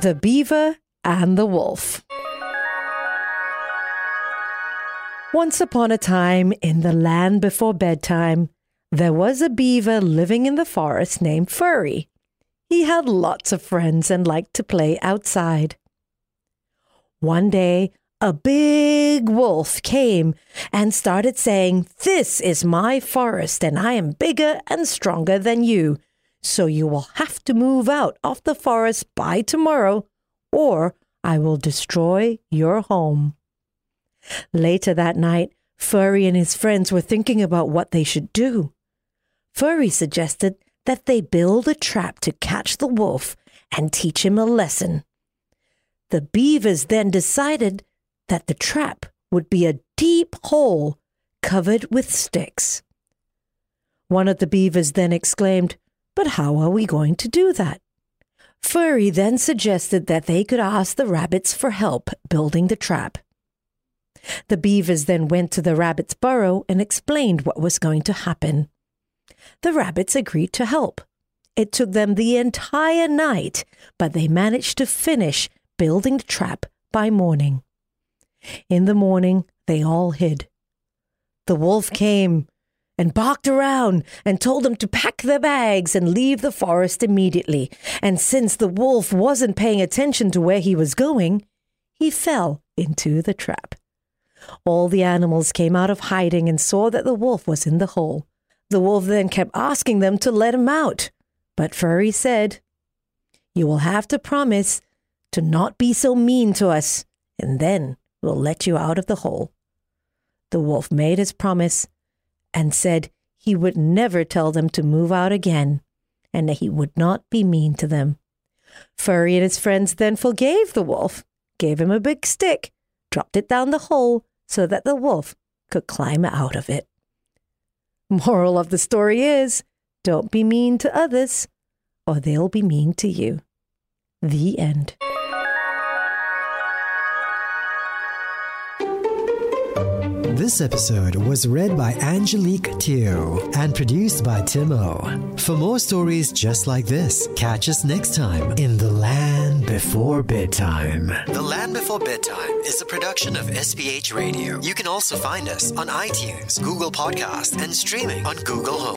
The Beaver and the Wolf. Once upon a time, in the land before bedtime, there was a beaver living in the forest named Furry. He had lots of friends and liked to play outside. One day, a big wolf came and started saying, This is my forest, and I am bigger and stronger than you. So you will have to move out of the forest by tomorrow, or I will destroy your home. Later that night, Furry and his friends were thinking about what they should do. Furry suggested that they build a trap to catch the wolf and teach him a lesson. The beavers then decided that the trap would be a deep hole covered with sticks. One of the beavers then exclaimed, But how are we going to do that? Furry then suggested that they could ask the rabbits for help building the trap. The beavers then went to the rabbit's burrow and explained what was going to happen. The rabbits agreed to help. It took them the entire night, but they managed to finish building the trap by morning. In the morning, they all hid. The wolf came and barked around and told them to pack their bags and leave the forest immediately. And since the wolf wasn't paying attention to where he was going, he fell into the trap. All the animals came out of hiding and saw that the wolf was in the hole. The wolf then kept asking them to let him out. But Furry said, You will have to promise to not be so mean to us, and then we'll let you out of the hole. The wolf made his promise and said he would never tell them to move out again and that he would not be mean to them. Furry and his friends then forgave the wolf, gave him a big stick, dropped it down the hole so that the wolf could climb out of it. Moral of the story is don't be mean to others, or they'll be mean to you. The end. This episode was read by Angelique Teo and produced by Timo. For more stories just like this, catch us next time in The Land Before Bedtime. The Land Before Bedtime is a production of SPH Radio. You can also find us on iTunes, Google Podcast, and streaming on Google Home.